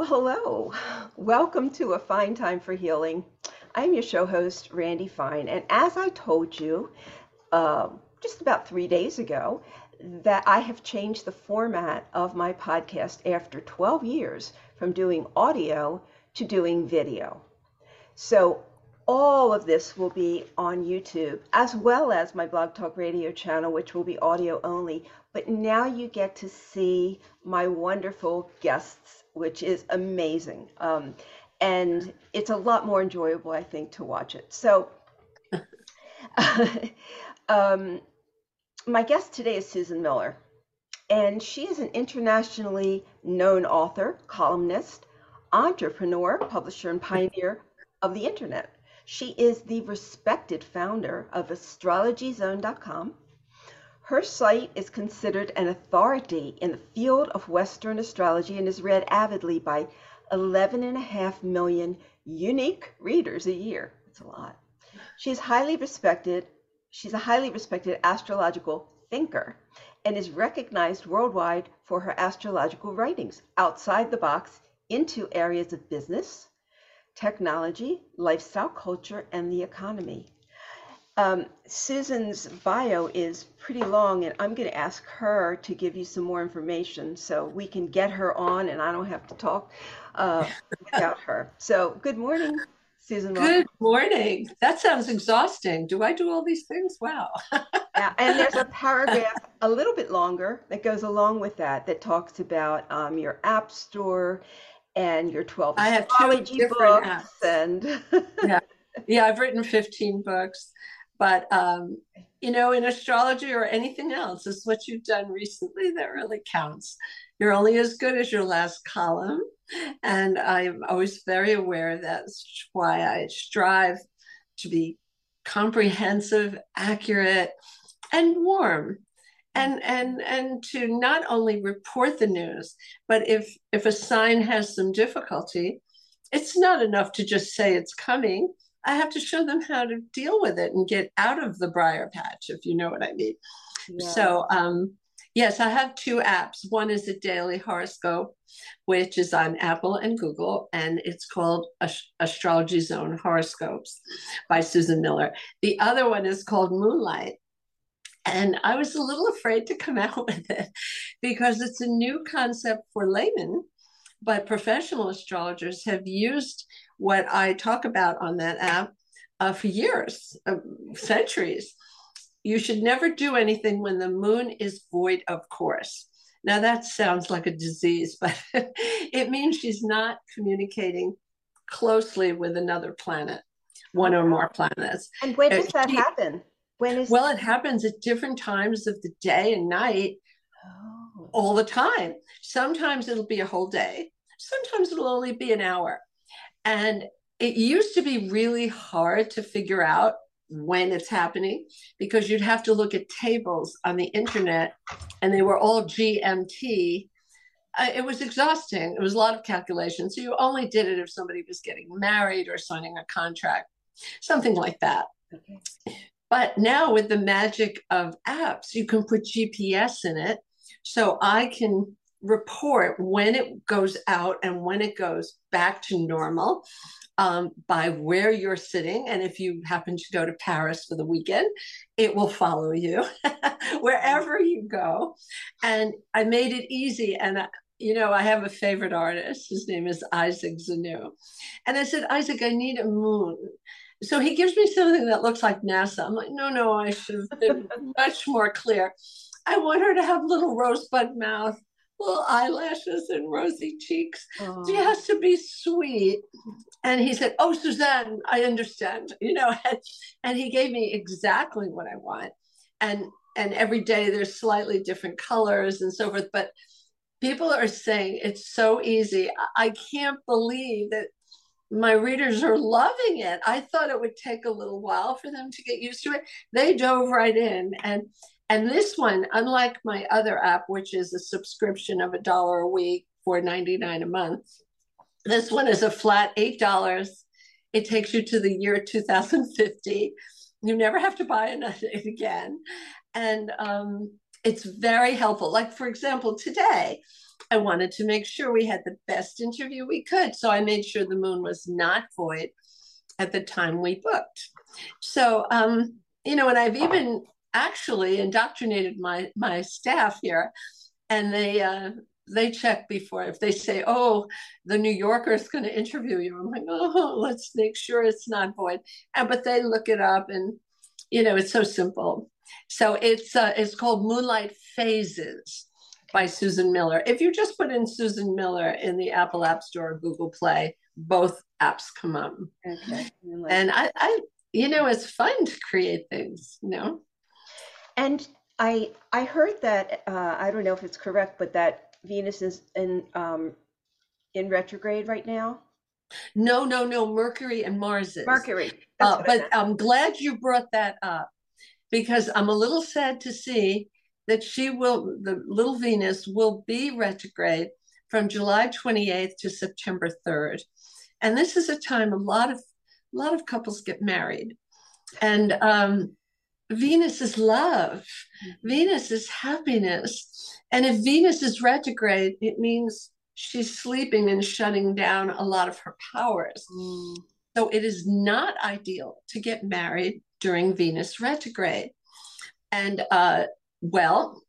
Well, hello. Welcome to A Fine Time for Healing. I'm your show host, Randy Fine. And as I told you uh, just about three days ago, that I have changed the format of my podcast after 12 years from doing audio to doing video. So all of this will be on YouTube, as well as my Blog Talk Radio channel, which will be audio only. But now you get to see my wonderful guests, which is amazing. Um, and it's a lot more enjoyable, I think, to watch it. So, um, my guest today is Susan Miller, and she is an internationally known author, columnist, entrepreneur, publisher, and pioneer of the internet. She is the respected founder of astrologyzone.com. Her site is considered an authority in the field of Western astrology and is read avidly by 11.5 million unique readers a year. That's a lot. She's highly respected. She's a highly respected astrological thinker and is recognized worldwide for her astrological writings outside the box into areas of business, technology, lifestyle culture, and the economy. Um, Susan's bio is pretty long, and I'm going to ask her to give you some more information so we can get her on and I don't have to talk uh, about her. So, good morning, Susan. Good morning. That sounds exhausting. Do I do all these things? Wow. yeah, and there's a paragraph a little bit longer that goes along with that that talks about um, your app store and your 12 I have two different apps. and yeah. yeah, I've written 15 books, but um, you know, in astrology or anything else, is what you've done recently that really counts. You're only as good as your last column, and I'm always very aware that's why I strive to be comprehensive, accurate, and warm. And and and to not only report the news but if if a sign has some difficulty it's not enough to just say it's coming i have to show them how to deal with it and get out of the briar patch if you know what i mean. Yeah. so um yes i have two apps. One is a daily horoscope which is on apple and google and it's called astrology zone horoscopes by susan miller. The other one is called moonlight and I was a little afraid to come out with it because it's a new concept for laymen, but professional astrologers have used what I talk about on that app uh, for years, uh, centuries. You should never do anything when the moon is void of course. Now, that sounds like a disease, but it means she's not communicating closely with another planet, one or more planets. And when does uh, that happen? When is well, it happens at different times of the day and night oh. all the time. Sometimes it'll be a whole day, sometimes it'll only be an hour. And it used to be really hard to figure out when it's happening because you'd have to look at tables on the internet and they were all GMT. Uh, it was exhausting. It was a lot of calculations. So you only did it if somebody was getting married or signing a contract, something like that. Okay. But now with the magic of apps, you can put GPS in it. So I can report when it goes out and when it goes back to normal um, by where you're sitting. And if you happen to go to Paris for the weekend, it will follow you wherever you go. And I made it easy. And uh, you know, I have a favorite artist. His name is Isaac Zanu. And I said, Isaac, I need a moon so he gives me something that looks like NASA. I'm like, no, no, I should have been much more clear. I want her to have little rosebud mouth, little eyelashes, and rosy cheeks. Oh. She has to be sweet. And he said, Oh, Suzanne, I understand. You know, and, and he gave me exactly what I want. And and every day there's slightly different colors and so forth. But people are saying it's so easy. I can't believe that my readers are loving it. I thought it would take a little while for them to get used to it. They dove right in and and this one, unlike my other app, which is a subscription of a dollar a week, for ninety nine a month, this one is a flat eight dollars. It takes you to the year 2050. You never have to buy another again, and um, it's very helpful. Like for example, today I wanted to make sure we had the best interview we could. So I made sure the moon was not void at the time we booked. So, um, you know, and I've even actually indoctrinated my my staff here, and they uh, they check before if they say, "Oh, the New Yorker is going to interview you." I'm like, "Oh, let's make sure it's not void." And but they look it up, and you know, it's so simple. So it's uh, it's called Moonlight Phases by Susan Miller. If you just put in Susan Miller in the Apple App Store or Google Play, both apps come up. Okay. And I, I, you know, it's fun to create things, you know. And I I heard that uh, I don't know if it's correct, but that Venus is in um, in retrograde right now. No, no, no. Mercury and Mars is Mercury. Uh, but I'm glad you brought that up because I'm a little sad to see that she will, the little Venus will be retrograde from July 28th to September 3rd. And this is a time a lot of a lot of couples get married. And um, Venus is love. Venus is happiness. And if Venus is retrograde, it means she's sleeping and shutting down a lot of her powers. Mm. So it is not ideal to get married during Venus retrograde. And uh, well,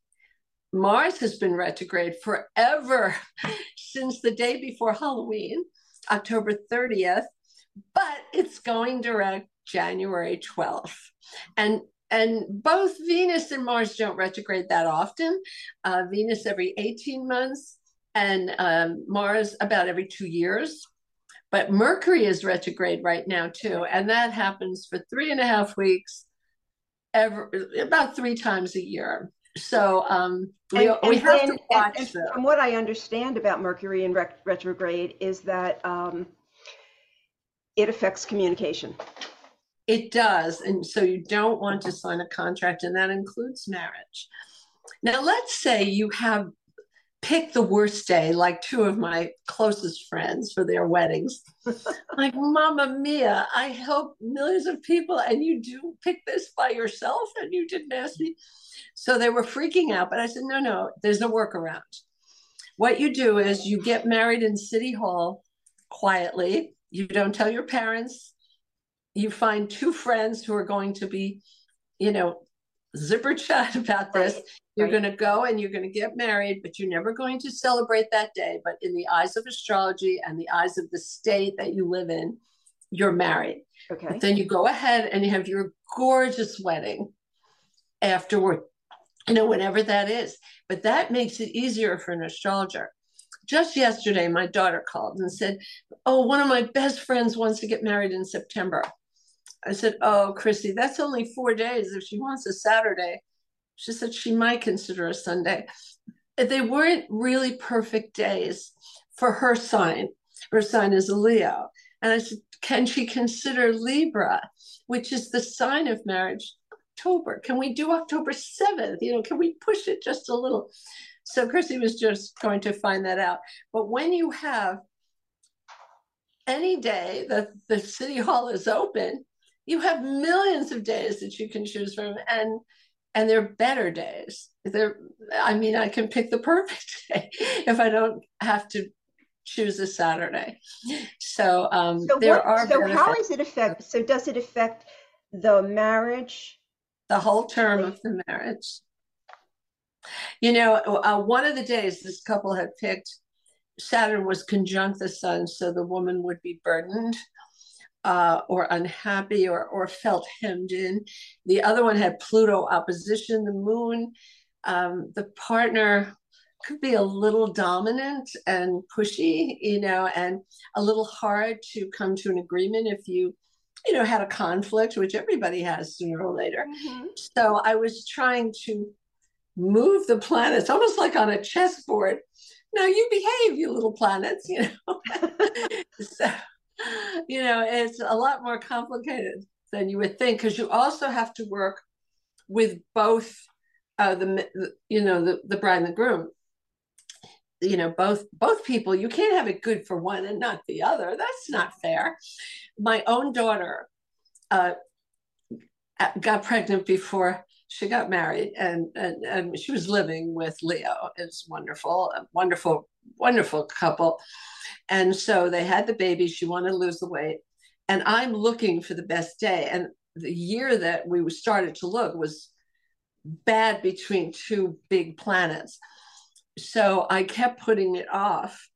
Mars has been retrograde forever since the day before Halloween, October 30th, but it's going direct January 12th. And and both Venus and Mars don't retrograde that often. Uh, Venus every 18 months, and um, Mars about every two years. But Mercury is retrograde right now too, and that happens for three and a half weeks every, about three times a year. So um, we, and, we have then, to watch and, and From what I understand about Mercury in retrograde is that um, it affects communication. It does. And so you don't want to sign a contract, and that includes marriage. Now, let's say you have picked the worst day, like two of my closest friends for their weddings. like, Mama Mia, I help millions of people, and you do pick this by yourself, and you didn't ask me. So they were freaking out, but I said, no, no, there's a workaround. What you do is you get married in City Hall quietly. You don't tell your parents. You find two friends who are going to be, you know, zipper chat about this. Right. You're right. going to go and you're going to get married, but you're never going to celebrate that day. But in the eyes of astrology and the eyes of the state that you live in, you're married. Okay. But then you go ahead and you have your gorgeous wedding afterward, you know, whenever that is. But that makes it easier for an astrologer. Just yesterday, my daughter called and said, Oh, one of my best friends wants to get married in September. I said, Oh, Chrissy, that's only four days. If she wants a Saturday, she said she might consider a Sunday. They weren't really perfect days for her sign. Her sign is Leo. And I said, Can she consider Libra, which is the sign of marriage? October. Can we do October 7th? You know, can we push it just a little? So Chrissy was just going to find that out. But when you have any day that the city hall is open, you have millions of days that you can choose from and and they're better days. They're i mean i can pick the perfect day if i don't have to choose a saturday. So um so there what, are so how does it affect so does it affect the marriage? The whole term of the marriage. You know uh, one of the days this couple had picked saturn was conjunct the sun so the woman would be burdened uh, or unhappy or, or felt hemmed in. The other one had Pluto opposition the moon. Um, the partner could be a little dominant and pushy, you know, and a little hard to come to an agreement if you, you know, had a conflict, which everybody has sooner or later. Mm-hmm. So I was trying to move the planets almost like on a chessboard. Now you behave, you little planets, you know. so you know, it's a lot more complicated than you would think because you also have to work with both uh, the, you know, the, the bride and the groom. You know, both both people. You can't have it good for one and not the other. That's not fair. My own daughter uh, got pregnant before she got married and, and, and she was living with Leo. It's wonderful, a wonderful, wonderful couple. And so they had the baby. She wanted to lose the weight. And I'm looking for the best day. And the year that we started to look was bad between two big planets. So I kept putting it off.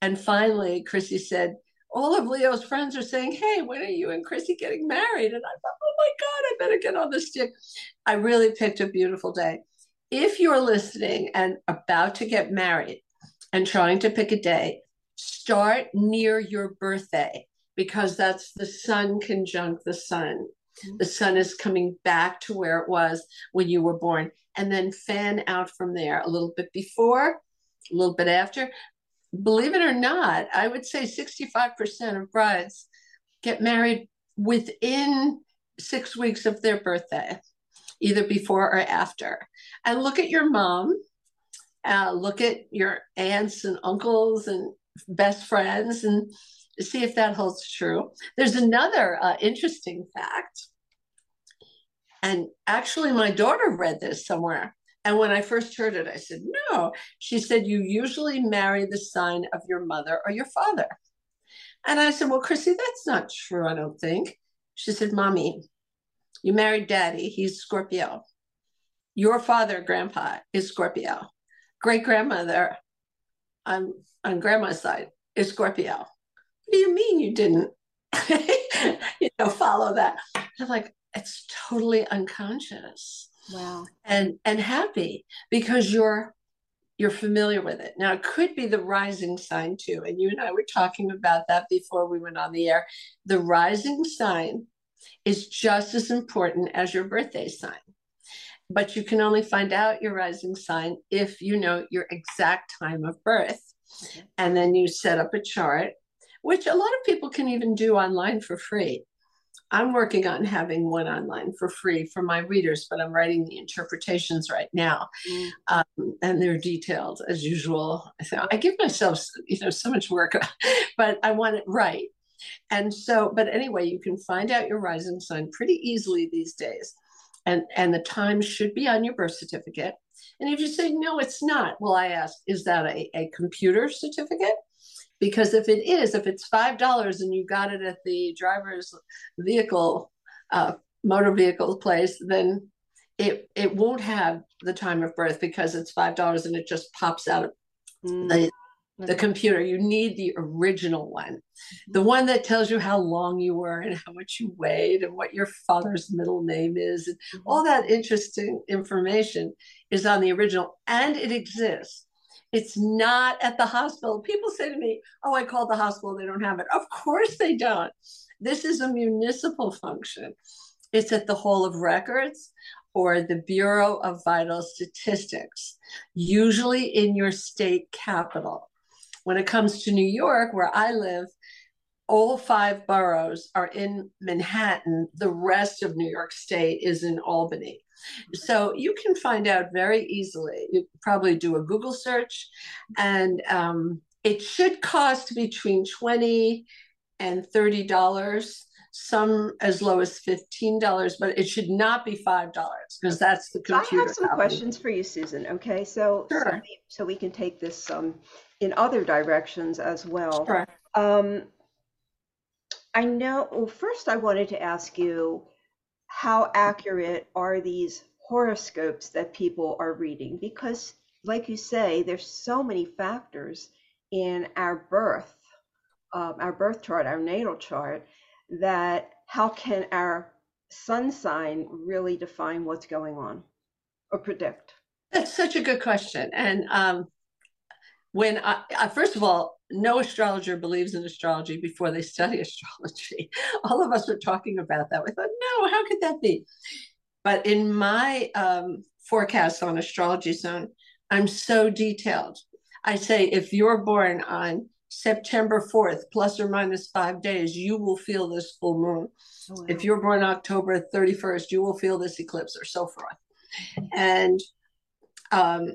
And finally, Chrissy said, all of Leo's friends are saying, Hey, when are you and Chrissy getting married? And I thought, Oh my God, I better get on the stick. I really picked a beautiful day. If you're listening and about to get married and trying to pick a day, start near your birthday because that's the sun conjunct the sun. Mm-hmm. The sun is coming back to where it was when you were born, and then fan out from there a little bit before, a little bit after. Believe it or not, I would say 65% of brides get married within six weeks of their birthday, either before or after. And look at your mom, uh, look at your aunts and uncles and best friends, and see if that holds true. There's another uh, interesting fact. And actually, my daughter read this somewhere. And when I first heard it, I said, No. She said, You usually marry the sign of your mother or your father. And I said, Well, Chrissy, that's not true, I don't think. She said, Mommy, you married daddy, he's Scorpio. Your father, grandpa, is Scorpio. Great grandmother on, on grandma's side is Scorpio. What do you mean you didn't you know follow that? I'm like, it's totally unconscious. Wow. And and happy because you're you're familiar with it. Now it could be the rising sign too. And you and I were talking about that before we went on the air. The rising sign is just as important as your birthday sign. But you can only find out your rising sign if you know your exact time of birth. And then you set up a chart, which a lot of people can even do online for free. I'm working on having one online for free for my readers, but I'm writing the interpretations right now, mm. um, and they're detailed as usual. So I give myself, you know, so much work, but I want it right. And so, but anyway, you can find out your rising sign pretty easily these days, and and the time should be on your birth certificate. And if you say no, it's not, well, I ask, is that a, a computer certificate? because if it is if it's five dollars and you got it at the driver's vehicle uh, motor vehicle place then it it won't have the time of birth because it's five dollars and it just pops out of mm. the the computer you need the original one mm-hmm. the one that tells you how long you were and how much you weighed and what your father's middle name is and mm-hmm. all that interesting information is on the original and it exists it's not at the hospital. People say to me, Oh, I called the hospital, they don't have it. Of course they don't. This is a municipal function. It's at the Hall of Records or the Bureau of Vital Statistics, usually in your state capital. When it comes to New York, where I live, all five boroughs are in Manhattan. The rest of New York State is in Albany. So you can find out very easily. You probably do a Google search, and um, it should cost between twenty and thirty dollars. Some as low as fifteen dollars, but it should not be five dollars because that's the computer. I have some company. questions for you, Susan. Okay, so sure. so, we, so, we can take this um, in other directions as well. Sure. Um, I know. Well, first, I wanted to ask you how accurate are these horoscopes that people are reading? Because, like you say, there's so many factors in our birth, um, our birth chart, our natal chart, that how can our sun sign really define what's going on or predict? That's such a good question. And um, when I, I, first of all, no astrologer believes in astrology before they study astrology. All of us were talking about that. We thought, no, how could that be? But in my um, forecast on Astrology Zone, I'm so detailed. I say if you're born on September 4th, plus or minus five days, you will feel this full moon. Oh, wow. If you're born October 31st, you will feel this eclipse, or so forth. And um,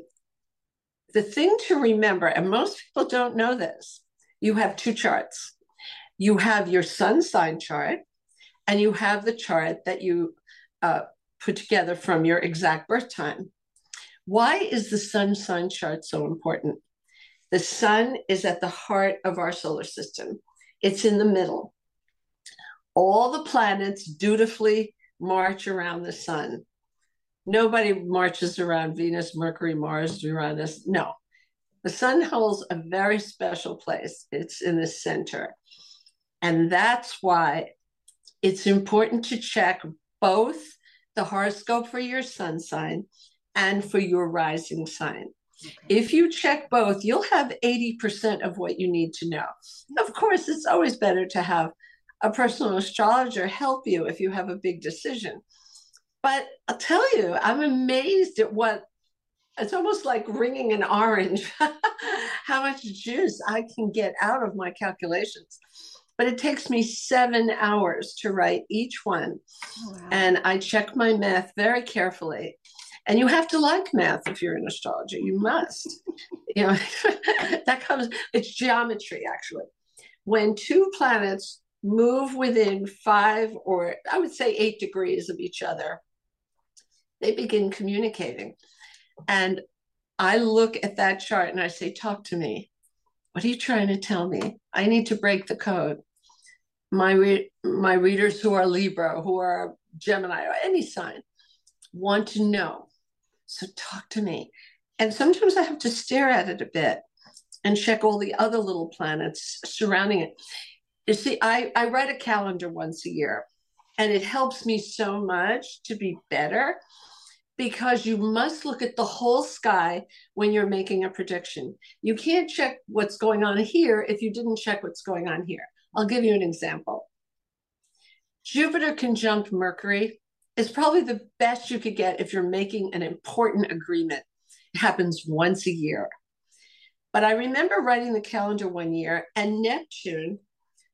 the thing to remember, and most people don't know this, you have two charts. You have your sun sign chart, and you have the chart that you uh, put together from your exact birth time. Why is the sun sign chart so important? The sun is at the heart of our solar system, it's in the middle. All the planets dutifully march around the sun. Nobody marches around Venus, Mercury, Mars, Uranus. No. The sun holds a very special place. It's in the center. And that's why it's important to check both the horoscope for your sun sign and for your rising sign. If you check both, you'll have 80% of what you need to know. Of course, it's always better to have a personal astrologer help you if you have a big decision. But I'll tell you, I'm amazed at what it's almost like wringing an orange, how much juice I can get out of my calculations. But it takes me seven hours to write each one. Oh, wow. And I check my math very carefully. And you have to like math if you're in astrology. You must. you know, that comes, it's geometry actually. When two planets move within five or I would say eight degrees of each other, they begin communicating. And I look at that chart and I say, Talk to me. What are you trying to tell me? I need to break the code. My, re- my readers who are Libra, who are Gemini, or any sign, want to know. So talk to me. And sometimes I have to stare at it a bit and check all the other little planets surrounding it. You see, I, I write a calendar once a year, and it helps me so much to be better because you must look at the whole sky when you're making a prediction. You can't check what's going on here if you didn't check what's going on here. I'll give you an example. Jupiter conjunct Mercury is probably the best you could get if you're making an important agreement. It happens once a year. But I remember writing the calendar one year, and Neptune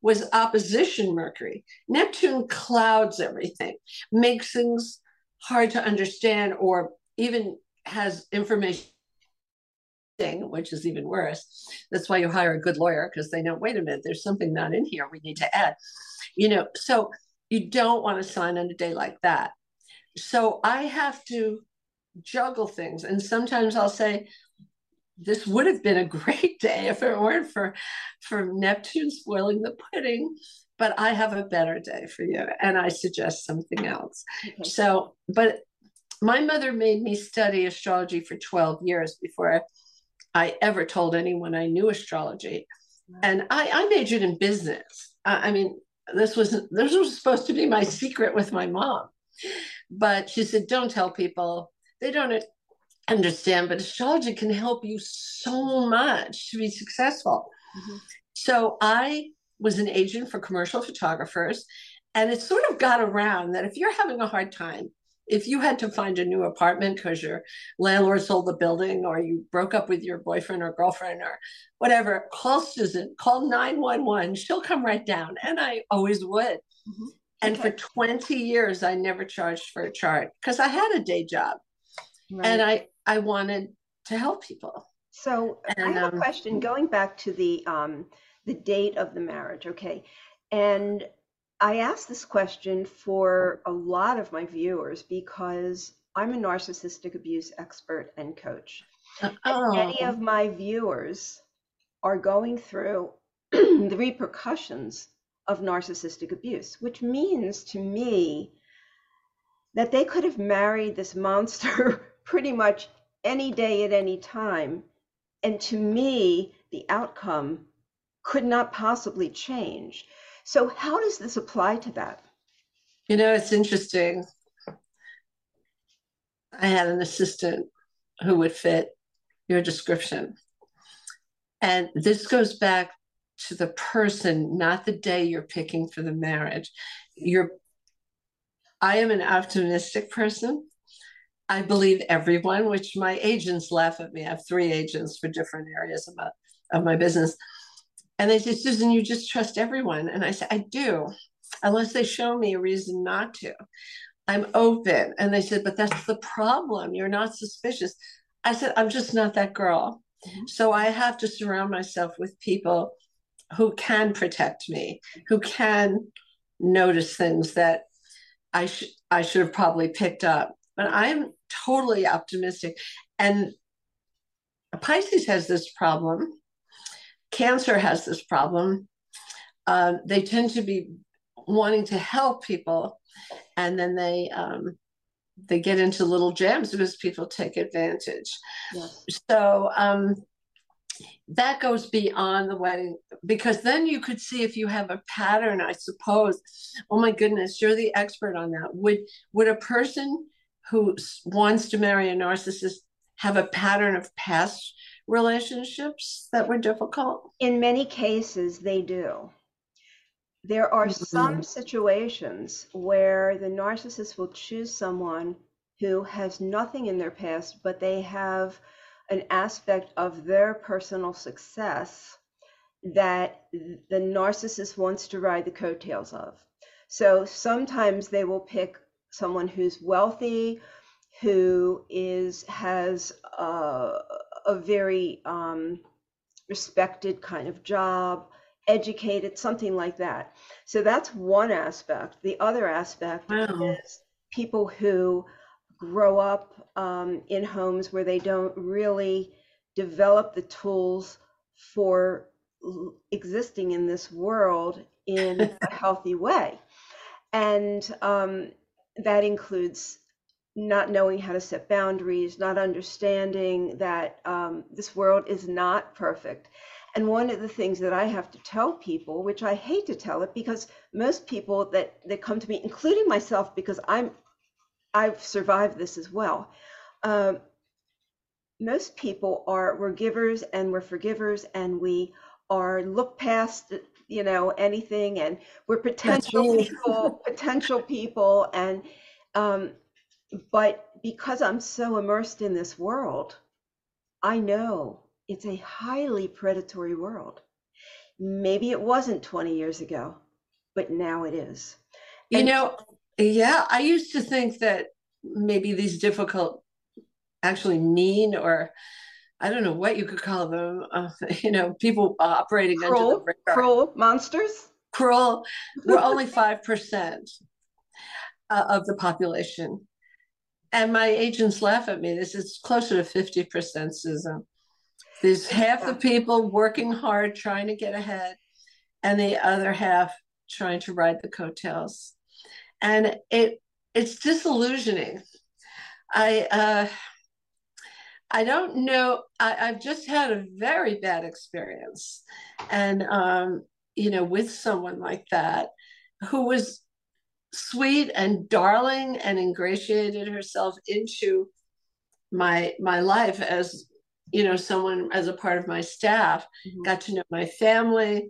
was opposition Mercury. Neptune clouds everything, makes things hard to understand, or even has information which is even worse. That's why you hire a good lawyer because they know, wait a minute, there's something not in here we need to add. You know, so you don't want to sign on a day like that. So I have to juggle things. And sometimes I'll say, this would have been a great day if it weren't for for Neptune spoiling the pudding. But I have a better day for you, and I suggest something else. Okay. So, but my mother made me study astrology for 12 years before I ever told anyone I knew astrology. And I, I majored in business. I, I mean, this was this was supposed to be my secret with my mom, but she said, "Don't tell people. They don't understand, but astrology can help you so much to be successful. Mm-hmm. So I was an agent for commercial photographers, and it sort of got around that if you're having a hard time, if you had to find a new apartment because your landlord sold the building or you broke up with your boyfriend or girlfriend or whatever, call Susan, call 911. She'll come right down. And I always would. Mm-hmm. And okay. for 20 years, I never charged for a chart because I had a day job. Right. And I, I wanted to help people. So and, I have um, a question going back to the um, the date of the marriage, okay? And I ask this question for a lot of my viewers because I'm a narcissistic abuse expert and coach. Oh. And many of oh. my viewers are going through the repercussions of narcissistic abuse, which means to me that they could have married this monster pretty much any day at any time. And to me, the outcome could not possibly change. So, how does this apply to that? You know, it's interesting. I had an assistant who would fit your description. And this goes back to the person, not the day you're picking for the marriage. You're I am an optimistic person. I believe everyone, which my agents laugh at me. I have three agents for different areas of my, of my business. And they say, Susan, you just trust everyone. And I say, I do, unless they show me a reason not to. I'm open. And they said, but that's the problem. You're not suspicious. I said, I'm just not that girl. Mm-hmm. So I have to surround myself with people who can protect me, who can notice things that I should I should have probably picked up. But I'm totally optimistic. And Pisces has this problem. Cancer has this problem. Um, they tend to be wanting to help people, and then they um, they get into little jams because people take advantage. Yes. So um, that goes beyond the wedding because then you could see if you have a pattern i suppose oh my goodness you're the expert on that would would a person who wants to marry a narcissist have a pattern of past relationships that were difficult in many cases they do there are mm-hmm. some situations where the narcissist will choose someone who has nothing in their past but they have an aspect of their personal success that the narcissist wants to ride the coattails of. So sometimes they will pick someone who's wealthy, who is has a, a very um, respected kind of job, educated, something like that. So that's one aspect. The other aspect wow. is people who grow up um, in homes where they don't really develop the tools for existing in this world in a healthy way. And um, that includes not knowing how to set boundaries, not understanding that um, this world is not perfect. And one of the things that I have to tell people, which I hate to tell it because most people that, that come to me, including myself, because I'm I've survived this as well. Um, most people are we're givers and we're forgivers and we are look past you know anything and we're potential people potential people and um, but because i'm so immersed in this world i know it's a highly predatory world maybe it wasn't 20 years ago but now it is you know yeah, I used to think that maybe these difficult, actually mean or I don't know what you could call them, uh, you know, people operating cruel, under the radar. Cruel monsters? Cruel. We're only 5% uh, of the population. And my agents laugh at me. This is closer to 50%, Susan. There's half the people working hard, trying to get ahead, and the other half trying to ride the coattails and it it's disillusioning. I uh, I don't know. I, have just had a very bad experience, and um, you know, with someone like that who was sweet and darling and ingratiated herself into my my life as you know someone as a part of my staff mm-hmm. got to know my family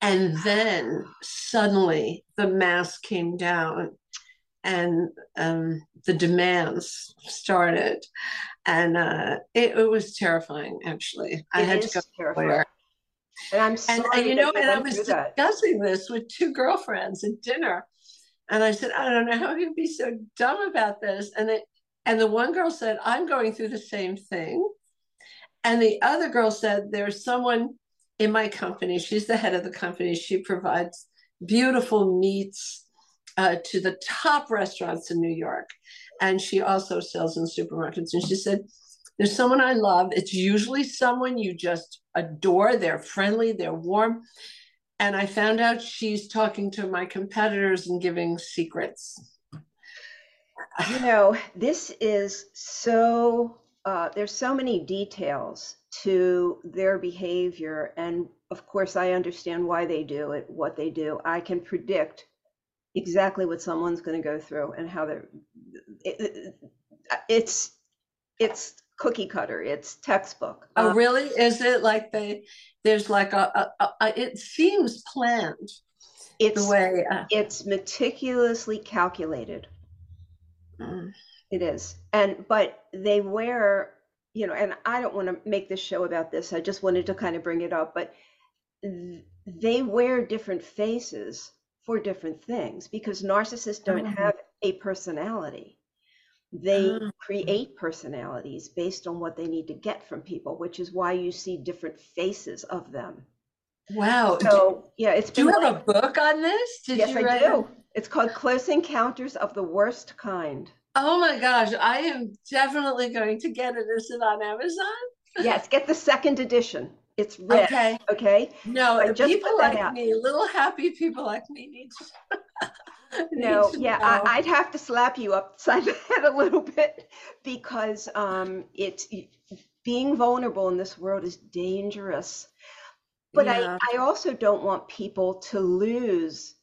and then suddenly the mask came down and um, the demands started. And uh, it, it, was terrifying, actually. It I had to go terrifying. And I'm sorry. And, and you know, and I was discussing this with two girlfriends at dinner. And I said, I don't know how you'd be so dumb about this. And it, and the one girl said, I'm going through the same thing. And the other girl said, there's someone in my company. She's the head of the company. She provides beautiful meats uh, to the top restaurants in New York. And she also sells in supermarkets. And she said, There's someone I love. It's usually someone you just adore. They're friendly, they're warm. And I found out she's talking to my competitors and giving secrets. You know, this is so, uh, there's so many details to their behavior. And of course, I understand why they do it, what they do. I can predict exactly what someone's going to go through and how they're. It, it's it's cookie cutter. It's textbook. Oh, um, really? Is it like they? There's like a. a, a it seems planned. It's the way. Uh, it's meticulously calculated. Mm. It is, and but they wear you know, and I don't want to make this show about this. I just wanted to kind of bring it up, but they wear different faces for different things because narcissists don't mm-hmm. have a personality. They mm-hmm. create personalities based on what they need to get from people, which is why you see different faces of them. Wow. So yeah, it's. Do you have a book on this? Did yes, I do. It? It's called Close Encounters of the Worst Kind. Oh my gosh, I am definitely going to get it. Is it on Amazon? yes, get the second edition. It's rich. Okay. Okay. No, people like out. me, little happy people like me need to. no, yeah, I, would have to slap you upside the head a little bit because um, it's being vulnerable in this world is dangerous. But yeah. I, I also don't want people to lose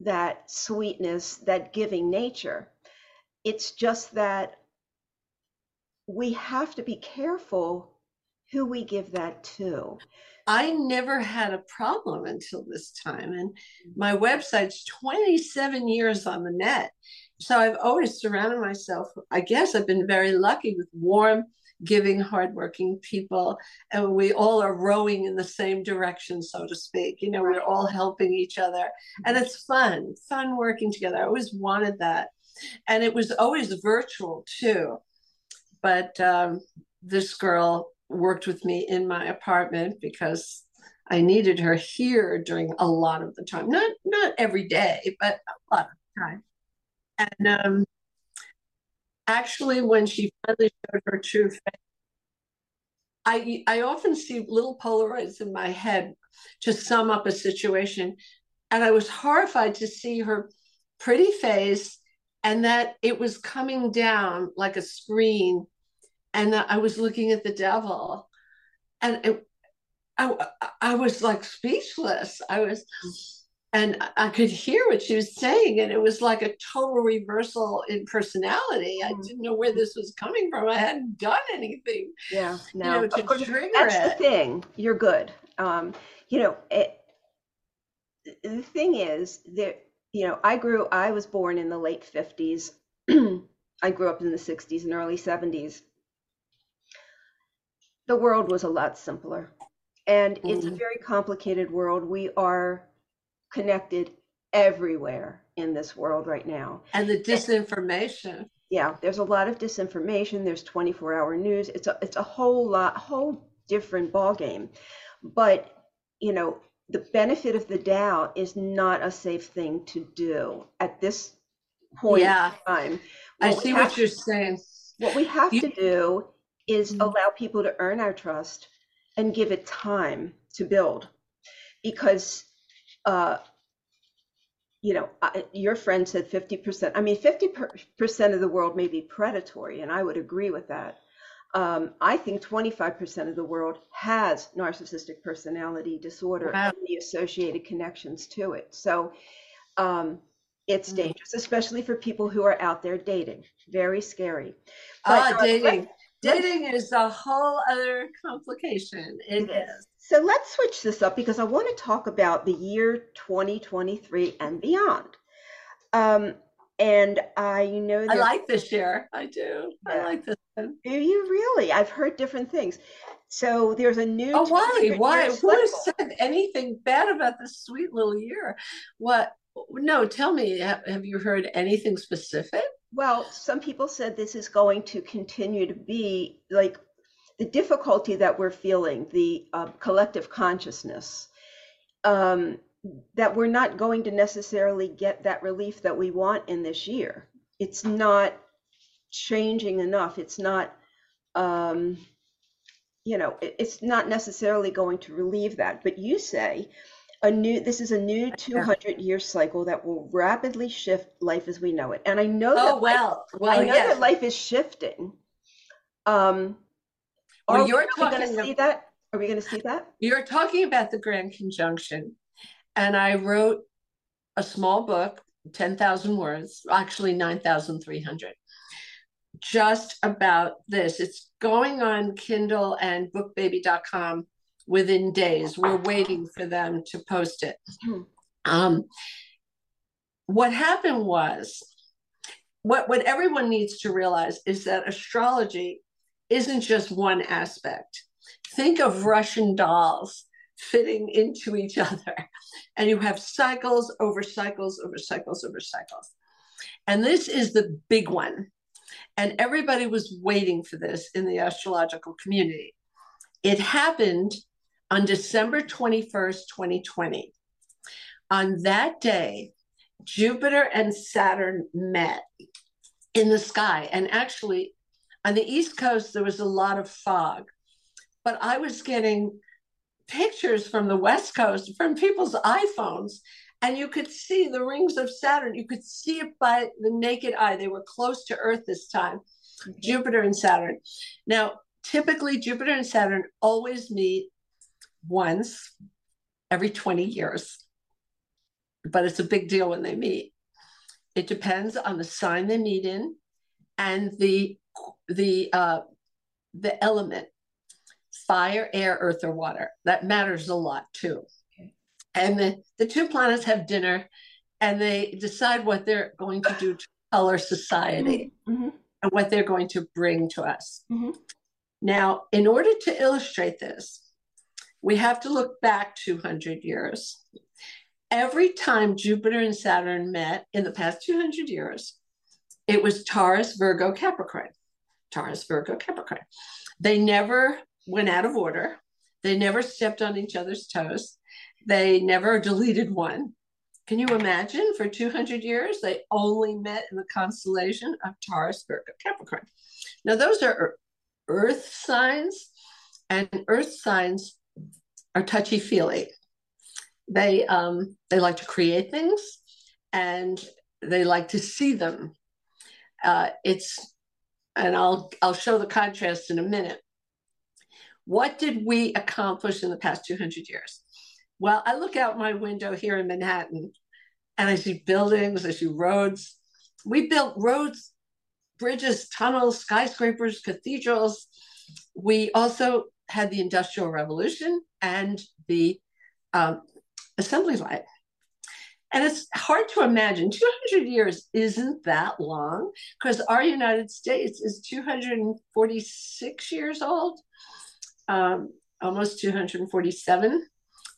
that sweetness, that giving nature. It's just that we have to be careful who we give that to. I never had a problem until this time. And my website's 27 years on the net. So I've always surrounded myself, I guess I've been very lucky with warm, giving, hardworking people. And we all are rowing in the same direction, so to speak. You know, we're all helping each other. And it's fun, fun working together. I always wanted that. And it was always virtual too. But um, this girl worked with me in my apartment because I needed her here during a lot of the time. Not not every day, but a lot of the time. And um, actually, when she finally showed her true face, I I often see little Polaroids in my head to sum up a situation, and I was horrified to see her pretty face and that it was coming down like a screen and I was looking at the devil, and it, I, I was like speechless. I was, and I could hear what she was saying, and it was like a total reversal in personality. I mm. didn't know where this was coming from. I hadn't done anything. Yeah, no, you know, to course, trigger that's it. the thing. You're good. Um, you know, it, the thing is that you know, I grew. I was born in the late fifties. I grew up in the 60s and early 70s the world was a lot simpler. And mm-hmm. it's a mm-hmm. very complicated world. We are connected everywhere in this world right now. And the disinformation. Yeah, there's a lot of disinformation. There's 24 hour news. It's a it's a whole lot, whole different ball game. But you know, the benefit of the doubt is not a safe thing to do at this point yeah. in time. What I see what you're saying. What we have you, to do is mm-hmm. allow people to earn our trust and give it time to build because uh, you know I, your friend said 50% i mean 50% of the world may be predatory and i would agree with that um, i think 25% of the world has narcissistic personality disorder wow. and the associated connections to it so um, it's mm-hmm. dangerous especially for people who are out there dating very scary but, ah, uh, dating dating is a whole other complication. It is. So let's switch this up because I want to talk about the year 2023 and beyond. Um, and I know that I like this year. I do. Yeah. I like this one. Do you really? I've heard different things. So there's a new. Oh, why? Why? Who has said anything bad about this sweet little year? What? No, tell me. Have, have you heard anything specific? Well, some people said this is going to continue to be like the difficulty that we're feeling, the uh, collective consciousness, um, that we're not going to necessarily get that relief that we want in this year. It's not changing enough. It's not, um, you know, it, it's not necessarily going to relieve that. But you say a new this is a new 200 year cycle that will rapidly shift life as we know it. And i know oh, that well life, well i know that life is shifting. Um well, are you're we going to see that? Are we going to see that? you're talking about the grand conjunction and i wrote a small book 10,000 words actually 9,300 just about this. It's going on kindle and bookbaby.com within days. We're waiting for them to post it. Um, what happened was, what, what everyone needs to realize is that astrology isn't just one aspect. Think of Russian dolls fitting into each other, and you have cycles over cycles over cycles over cycles. And this is the big one. And everybody was waiting for this in the astrological community. It happened on December 21st, 2020. On that day, Jupiter and Saturn met in the sky. And actually, on the East Coast, there was a lot of fog. But I was getting pictures from the West Coast from people's iPhones, and you could see the rings of Saturn. You could see it by the naked eye. They were close to Earth this time, okay. Jupiter and Saturn. Now, typically, Jupiter and Saturn always meet once every 20 years, but it's a big deal when they meet. It depends on the sign they meet in and the the uh, the element fire, air, earth, or water. That matters a lot too. Okay. And the, the two planets have dinner and they decide what they're going to do to color society mm-hmm. and what they're going to bring to us. Mm-hmm. Now, in order to illustrate this, we have to look back 200 years. Every time Jupiter and Saturn met in the past 200 years, it was Taurus, Virgo, Capricorn. Taurus, Virgo, Capricorn. They never went out of order. They never stepped on each other's toes. They never deleted one. Can you imagine for 200 years, they only met in the constellation of Taurus, Virgo, Capricorn? Now, those are earth signs, and earth signs are touchy feely. They, um, they like to create things and they like to see them. Uh, it's, and I'll, I'll show the contrast in a minute. What did we accomplish in the past 200 years? Well, I look out my window here in Manhattan and I see buildings, I see roads. We built roads, bridges, tunnels, skyscrapers, cathedrals. We also had the Industrial Revolution and the um, assembly line. And it's hard to imagine 200 years isn't that long because our United States is 246 years old um, almost 247.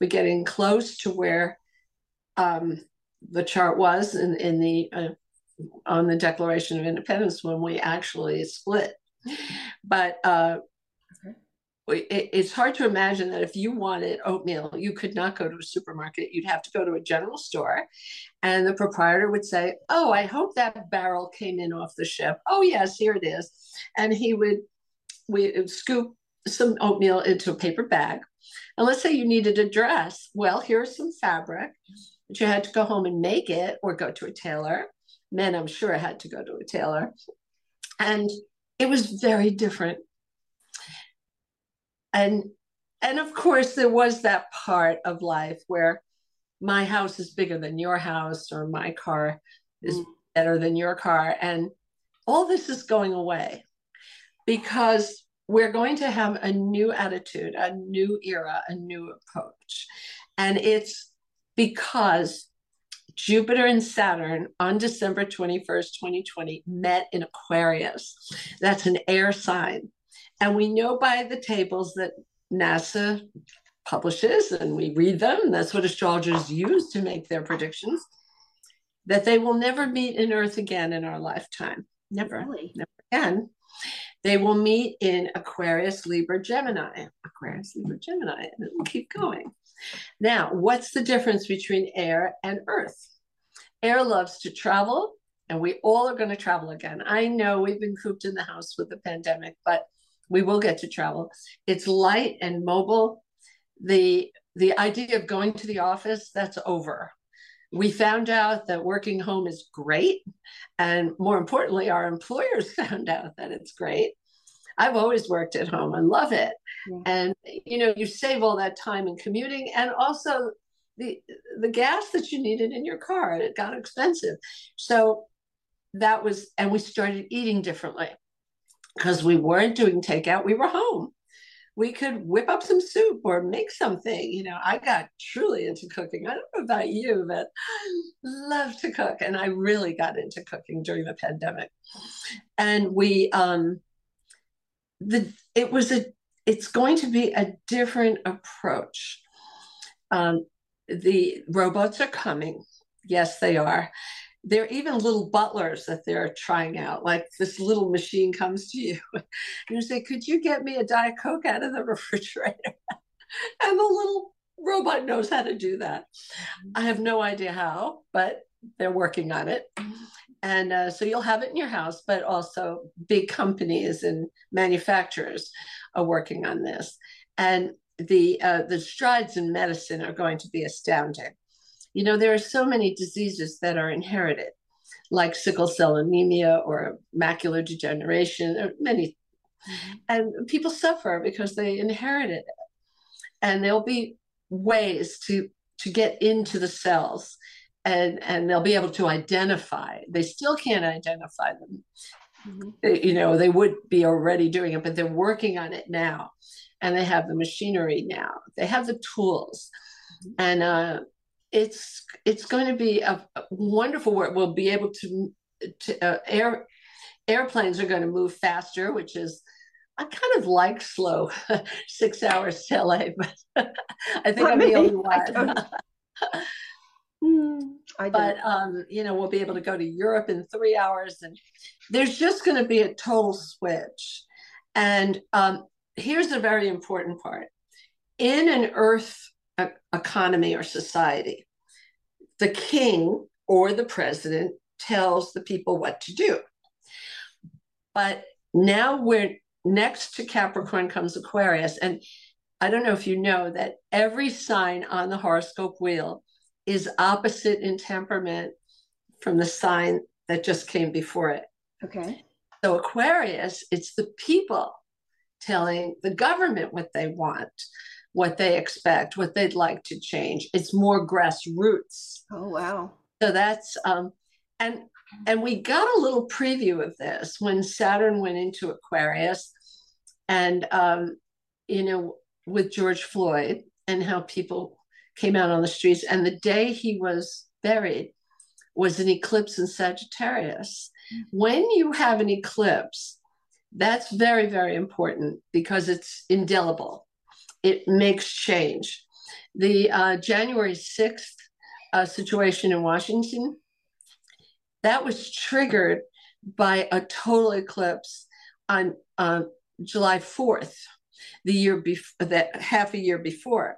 We're getting close to where um, the chart was in, in the uh, on the Declaration of Independence when we actually split. But uh, it, it's hard to imagine that if you wanted oatmeal, you could not go to a supermarket. You'd have to go to a general store, and the proprietor would say, "Oh, I hope that barrel came in off the ship. Oh, yes, here it is," and he would we uh, scoop some oatmeal into a paper bag. And let's say you needed a dress. Well, here's some fabric, but you had to go home and make it or go to a tailor. Men, I'm sure, had to go to a tailor. And it was very different. And and of course there was that part of life where my house is bigger than your house or my car is mm. better than your car and all this is going away because we're going to have a new attitude, a new era, a new approach. And it's because Jupiter and Saturn on December 21st, 2020, met in Aquarius. That's an air sign. And we know by the tables that NASA publishes and we read them, that's what astrologers use to make their predictions, that they will never meet in Earth again in our lifetime. Never, really? never again. They will meet in Aquarius, Libra, Gemini. Aquarius, Libra, Gemini, and it will keep going. Now, what's the difference between air and earth? Air loves to travel, and we all are going to travel again. I know we've been cooped in the house with the pandemic, but we will get to travel. It's light and mobile. The the idea of going to the office, that's over. We found out that working home is great. And more importantly, our employers found out that it's great. I've always worked at home and love it. Yeah. And you know, you save all that time in commuting and also the the gas that you needed in your car. It got expensive. So that was and we started eating differently because we weren't doing takeout, we were home we could whip up some soup or make something. You know, I got truly into cooking. I don't know about you, but I love to cook. And I really got into cooking during the pandemic. And we, um, the, it was a, it's going to be a different approach. Um, the robots are coming. Yes, they are there are even little butlers that they're trying out. Like this little machine comes to you, and you say, "Could you get me a diet coke out of the refrigerator?" and the little robot knows how to do that. I have no idea how, but they're working on it. And uh, so you'll have it in your house, but also big companies and manufacturers are working on this. And the uh, the strides in medicine are going to be astounding. You know, there are so many diseases that are inherited, like sickle cell anemia or macular degeneration, or many, mm-hmm. and people suffer because they inherited it. And there'll be ways to to get into the cells and and they'll be able to identify they still can't identify them mm-hmm. you know they would be already doing it but they're working on it now and they have the machinery now they have the tools mm-hmm. and uh, it's it's going to be a, a wonderful work we'll be able to, to uh, air airplanes are going to move faster which is I kind of like slow six hours to LA, but I think I'm the only one. Mm, but um, you know, we'll be able to go to Europe in three hours, and there's just going to be a total switch. And um, here's a very important part: in an Earth economy or society, the king or the president tells the people what to do. But now we're next to Capricorn comes Aquarius, and I don't know if you know that every sign on the horoscope wheel is opposite in temperament from the sign that just came before it. Okay. So Aquarius, it's the people telling the government what they want, what they expect, what they'd like to change. It's more grassroots. Oh wow. So that's um and and we got a little preview of this when Saturn went into Aquarius and um you know with George Floyd and how people came out on the streets. And the day he was buried was an eclipse in Sagittarius. When you have an eclipse, that's very, very important because it's indelible. It makes change. The uh, January 6th uh, situation in Washington, that was triggered by a total eclipse on uh, July 4th, the year before, that half a year before.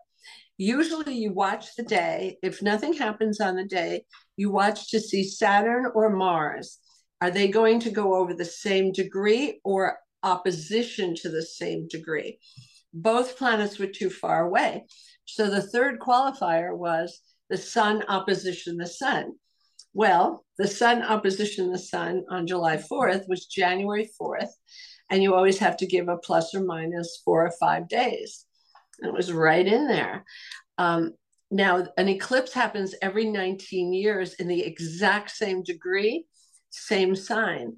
Usually, you watch the day. If nothing happens on the day, you watch to see Saturn or Mars. Are they going to go over the same degree or opposition to the same degree? Both planets were too far away. So the third qualifier was the Sun opposition the Sun. Well, the Sun opposition the Sun on July 4th was January 4th, and you always have to give a plus or minus four or five days. And It was right in there. Um, now, an eclipse happens every 19 years in the exact same degree, same sign.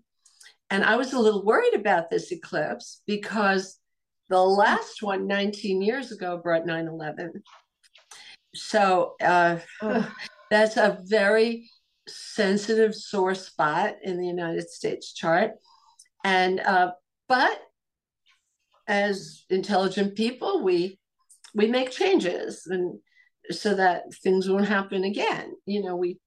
And I was a little worried about this eclipse because the last one 19 years ago brought 9 11. So uh, that's a very sensitive sore spot in the United States chart. And, uh, but as intelligent people, we we make changes and so that things won't happen again you know we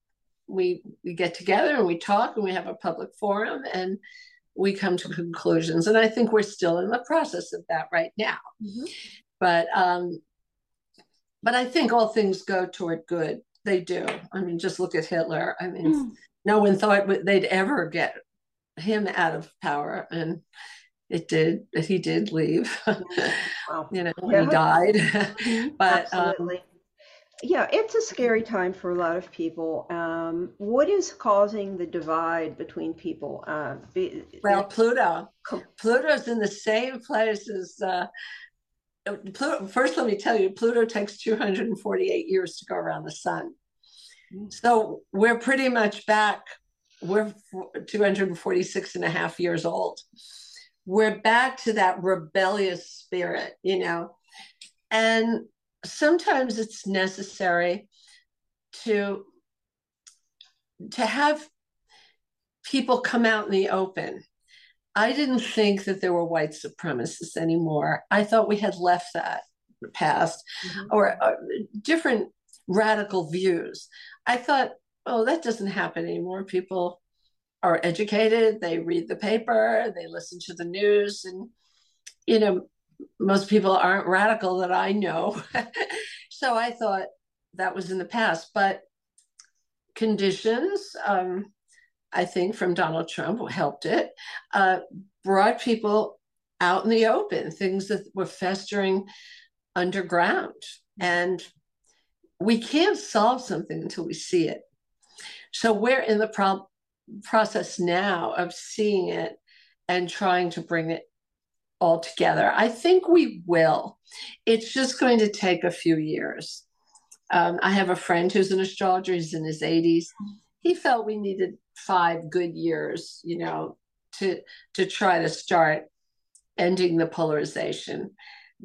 we we get together and we talk and we have a public forum and we come to conclusions and i think we're still in the process of that right now mm-hmm. but um but i think all things go toward good they do i mean just look at hitler i mean mm. no one thought they'd ever get him out of power and it did he did leave wow. you know yeah. he died mm-hmm. but um, Absolutely. Um, yeah it's a scary time for a lot of people. Um, what is causing the divide between people? Uh, be, well pluto. pluto's in the same place as uh, pluto, first let me tell you pluto takes 248 years to go around the sun. Mm. so we're pretty much back we're 246 and a half years old. We're back to that rebellious spirit, you know. And sometimes it's necessary to to have people come out in the open. I didn't think that there were white supremacists anymore. I thought we had left that past mm-hmm. or, or different radical views. I thought, oh, that doesn't happen anymore. People are educated, they read the paper, they listen to the news, and you know, most people aren't radical that I know. so I thought that was in the past. But conditions, um, I think, from Donald Trump helped it, uh, brought people out in the open, things that were festering underground. And we can't solve something until we see it. So we're in the pro- process now of seeing it and trying to bring it all together. I think we will. It's just going to take a few years. Um, I have a friend who's an astrologer, he's in his 80s. He felt we needed five good years, you know, to to try to start ending the polarization.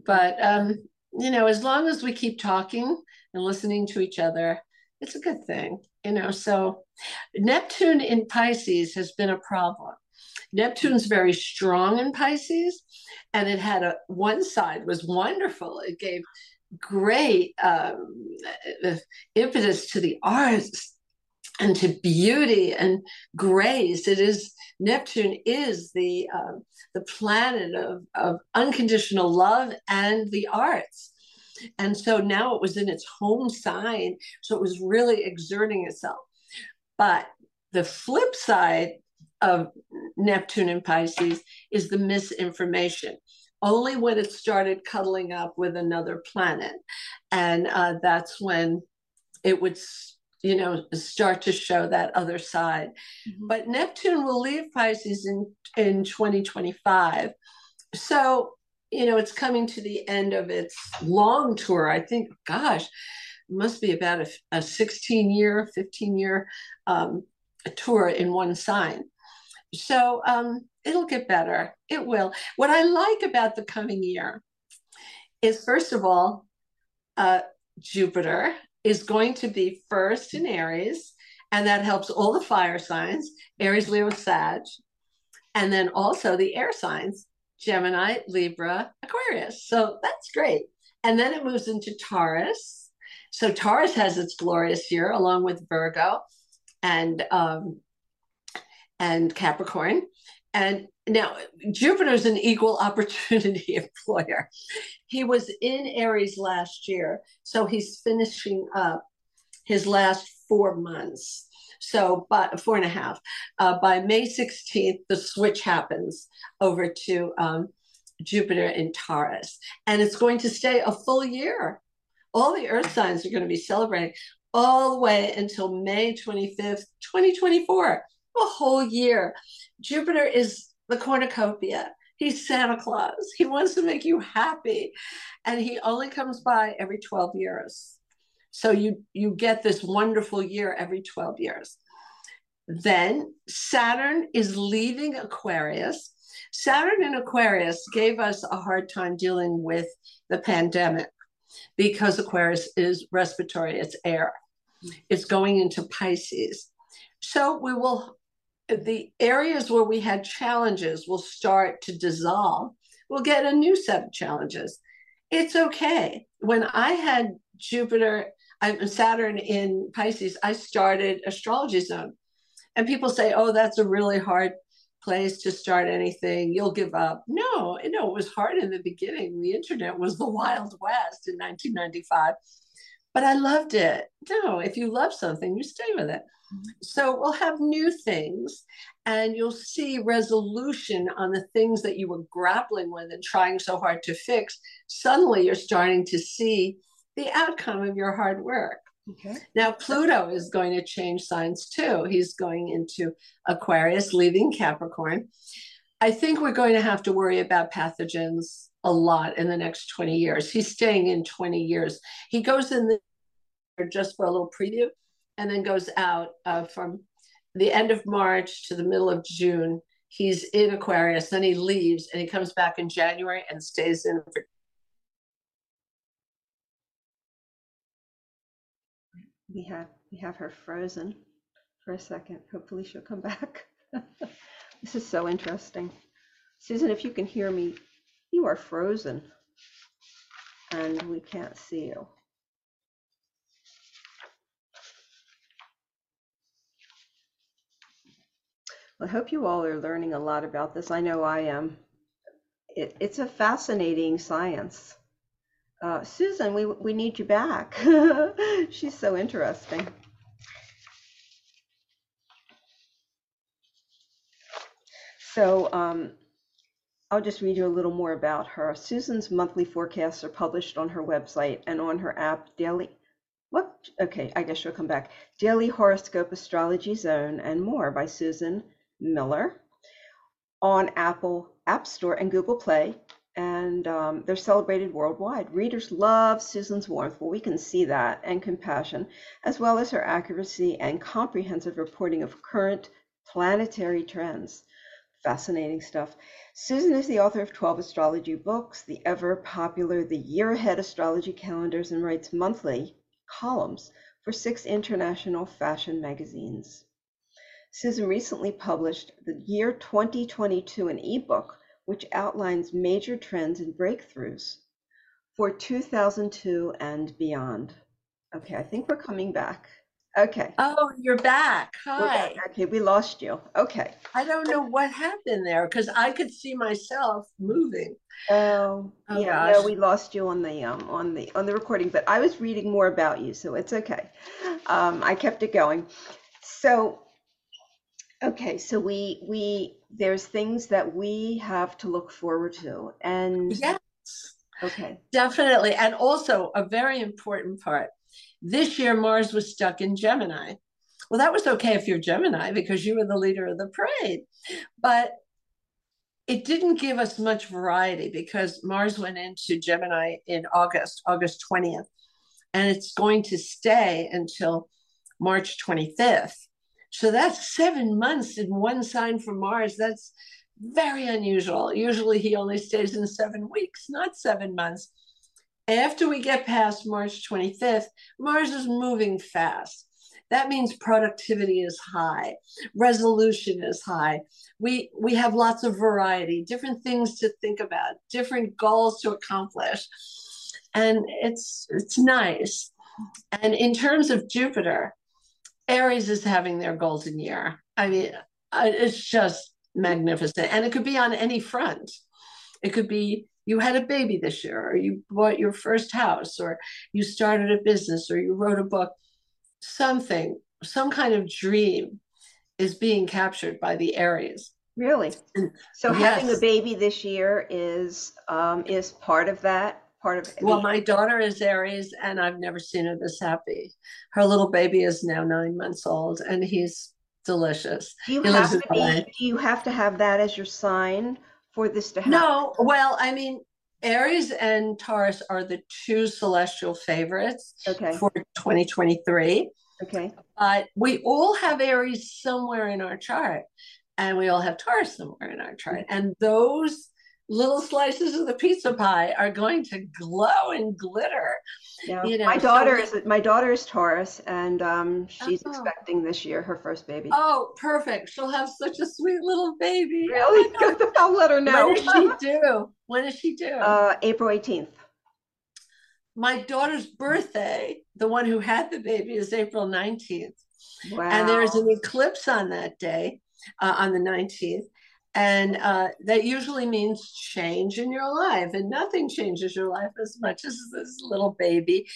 But um, you know, as long as we keep talking and listening to each other, it's a good thing, you know. So Neptune in Pisces has been a problem. Neptune's very strong in Pisces, and it had a one side was wonderful. It gave great um, impetus to the arts and to beauty and grace. It is Neptune is the uh, the planet of, of unconditional love and the arts. And so now it was in its home sign, so it was really exerting itself. But the flip side of Neptune and Pisces is the misinformation. Only when it started cuddling up with another planet. And uh, that's when it would, you know, start to show that other side. Mm-hmm. But Neptune will leave Pisces in, in 2025. So, you know, it's coming to the end of its long tour. I think, gosh, it must be about a, a 16 year, 15 year um, tour in one sign. So um, it'll get better. It will. What I like about the coming year is, first of all, uh, Jupiter is going to be first in Aries, and that helps all the fire signs Aries, Leo, Sag, and then also the air signs Gemini, Libra, Aquarius. So that's great. And then it moves into Taurus. So Taurus has its glorious year along with Virgo and um, and Capricorn. And now Jupiter's an equal opportunity employer. He was in Aries last year, so he's finishing up his last four months. So, but four and a half. Uh, by May 16th, the switch happens over to um, Jupiter in Taurus, and it's going to stay a full year. All the Earth signs are going to be celebrating all the way until May 25th, 2024 a whole year. Jupiter is the cornucopia. He's Santa Claus. He wants to make you happy. And he only comes by every 12 years. So you you get this wonderful year every 12 years. Then Saturn is leaving Aquarius. Saturn in Aquarius gave us a hard time dealing with the pandemic because Aquarius is respiratory, it's air. It's going into Pisces. So we will the areas where we had challenges will start to dissolve. We'll get a new set of challenges. It's okay. When I had Jupiter, Saturn in Pisces, I started Astrology Zone. And people say, oh, that's a really hard place to start anything. You'll give up. No, no, it was hard in the beginning. The internet was the Wild West in 1995. But I loved it. No, if you love something, you stay with it. So we'll have new things and you'll see resolution on the things that you were grappling with and trying so hard to fix. Suddenly you're starting to see the outcome of your hard work. Okay. Now, Pluto is going to change signs too. He's going into Aquarius, leaving Capricorn. I think we're going to have to worry about pathogens a lot in the next 20 years. He's staying in 20 years. He goes in the just for a little preview and then goes out uh, from the end of March to the middle of June. He's in Aquarius, then he leaves and he comes back in January and stays in for. We have we have her frozen for a second. Hopefully she'll come back. this is so interesting. Susan, if you can hear me, you are frozen and we can't see you. I hope you all are learning a lot about this. I know I am. it, it's a fascinating science. Uh, Susan, we, we need you back. She's so interesting. So um, I'll just read you a little more about her. Susan's monthly forecasts are published on her website and on her app daily. What? Okay, I guess she'll come back. Daily Horoscope Astrology Zone and more by Susan Miller on Apple App Store and Google Play. And um, they're celebrated worldwide. Readers love Susan's warmth. Well, we can see that and compassion, as well as her accuracy and comprehensive reporting of current planetary trends. Fascinating stuff. Susan is the author of 12 astrology books, the ever popular The Year Ahead Astrology Calendars, and writes monthly columns for six international fashion magazines. Susan recently published the Year 2022 an ebook which outlines major trends and breakthroughs for 2002 and beyond. Okay, I think we're coming back. Okay. Oh, you're back. Hi. Back. Okay, we lost you. Okay. I don't know what happened there because I could see myself moving. Oh, oh yeah. Gosh. No, we lost you on the um on the on the recording, but I was reading more about you, so it's okay. Um, I kept it going. So, okay, so we we there's things that we have to look forward to, and yes, okay, definitely, and also a very important part this year, Mars was stuck in Gemini. Well, that was okay if you're Gemini because you were the leader of the parade. But it didn't give us much variety because Mars went into Gemini in August, August 20th, and it's going to stay until March 25th. So that's seven months in one sign for Mars. That's very unusual. Usually he only stays in seven weeks, not seven months after we get past March 25th, Mars is moving fast. That means productivity is high, resolution is high. We we have lots of variety, different things to think about, different goals to accomplish. And it's it's nice. And in terms of Jupiter, Aries is having their golden year. I mean, it's just magnificent. And it could be on any front. It could be you had a baby this year, or you bought your first house, or you started a business, or you wrote a book, something, some kind of dream is being captured by the Aries. Really? So yes. having a baby this year is um, is part of that. Part of well, my daughter is Aries, and I've never seen her this happy. Her little baby is now nine months old, and he's delicious. Do you he have to be? Do you have to have that as your sign, for this to happen? No, well, I mean, Aries and Taurus are the two celestial favorites okay. for 2023. Okay. But we all have Aries somewhere in our chart, and we all have Taurus somewhere in our chart. Mm-hmm. And those little slices of the pizza pie are going to glow and glitter. Yeah. You know, my daughter so is my daughter is Taurus, and um, she's oh. expecting this year her first baby. Oh, perfect! She'll have such a sweet little baby. Really? Oh I'll let her know. When does she do? When does she do? Uh, April eighteenth. My daughter's birthday, the one who had the baby, is April nineteenth. Wow. And there's an eclipse on that day, uh, on the 19th. And uh, that usually means change in your life. And nothing changes your life as much as this little baby.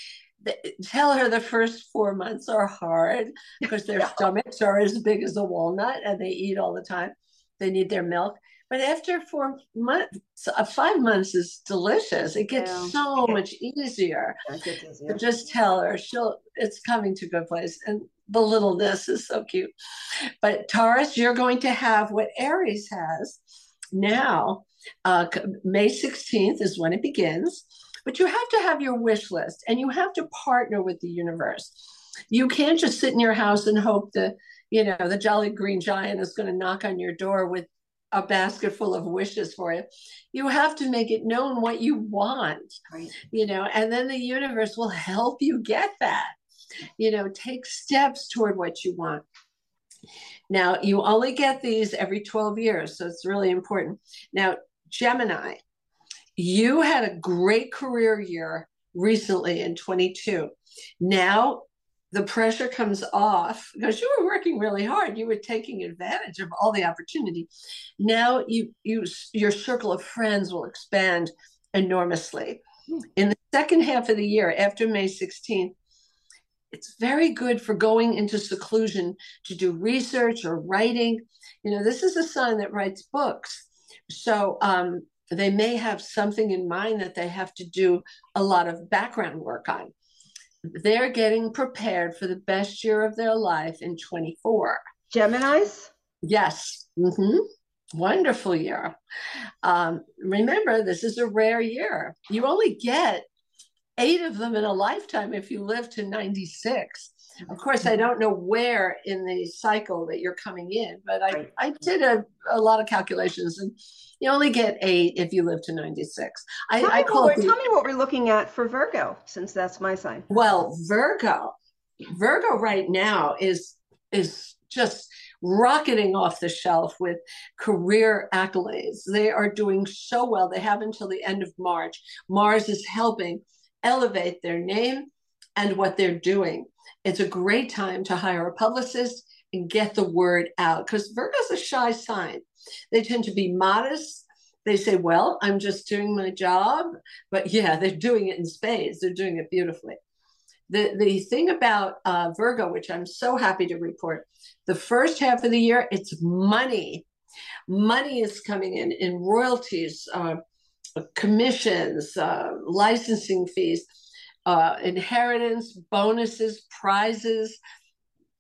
Tell her the first four months are hard because their stomachs are as big as a walnut and they eat all the time. They need their milk. But after four months, uh, five months is delicious. It gets yeah. so much easier. easier. So just tell her she'll. It's coming to a good place, and the littleness is so cute. But Taurus, you're going to have what Aries has now. Uh, May 16th is when it begins, but you have to have your wish list and you have to partner with the universe. You can't just sit in your house and hope that you know the jolly green giant is going to knock on your door with a basket full of wishes for you. You have to make it known what you want, right. you know, and then the universe will help you get that. You know, take steps toward what you want. Now, you only get these every 12 years, so it's really important. Now, Gemini, you had a great career year recently in 22. Now the pressure comes off because you were working really hard you were taking advantage of all the opportunity now you you your circle of friends will expand enormously hmm. in the second half of the year after may 16th it's very good for going into seclusion to do research or writing you know this is a sign that writes books so um, they may have something in mind that they have to do a lot of background work on they're getting prepared for the best year of their life in 24. Geminis? Yes. Mm-hmm. Wonderful year. Um, remember, this is a rare year. You only get eight of them in a lifetime if you live to 96. Of mm-hmm. course, I mm-hmm. don't know where in the cycle that you're coming in, but I, I did a, a lot of calculations and you only get eight if you live to 96. I, tell, I call me, the, tell me what we're looking at for Virgo, since that's my sign. Well, Virgo, Virgo right now is is just rocketing off the shelf with career accolades. They are doing so well. They have until the end of March. Mars is helping elevate their name and what they're doing. It's a great time to hire a publicist and get the word out because Virgo's a shy sign. They tend to be modest. They say, Well, I'm just doing my job. But yeah, they're doing it in spades, they're doing it beautifully. The, the thing about uh, Virgo, which I'm so happy to report, the first half of the year, it's money. Money is coming in in royalties, uh, commissions, uh, licensing fees uh, inheritance, bonuses, prizes.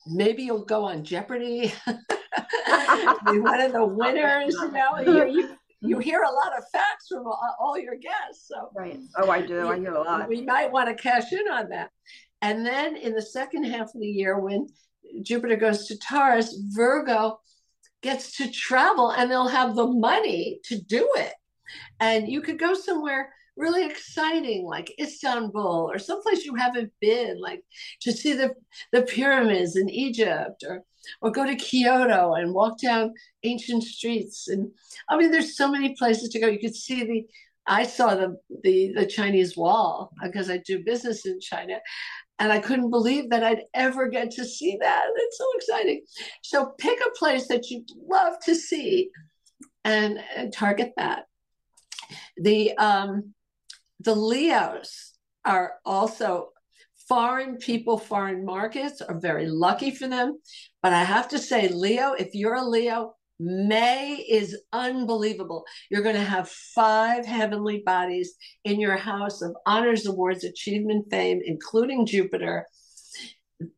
Maybe you'll go on Jeopardy. be one of the winners. You know, you, you, you hear a lot of facts from all, all your guests. So right. Oh, I do. I hear a lot. We might want to cash in on that. And then in the second half of the year, when Jupiter goes to Taurus, Virgo gets to travel and they'll have the money to do it. And you could go somewhere really exciting, like Istanbul or someplace you haven't been, like to see the, the pyramids in Egypt or or go to Kyoto and walk down ancient streets. And I mean, there's so many places to go. You could see the I saw the the the Chinese wall because I do business in China. And I couldn't believe that I'd ever get to see that. It's so exciting. So pick a place that you'd love to see and, and target that. The um, the Leos are also foreign people, foreign markets are very lucky for them. But I have to say, Leo, if you're a Leo, May is unbelievable. You're going to have five heavenly bodies in your house of honors, awards, achievement, fame, including Jupiter.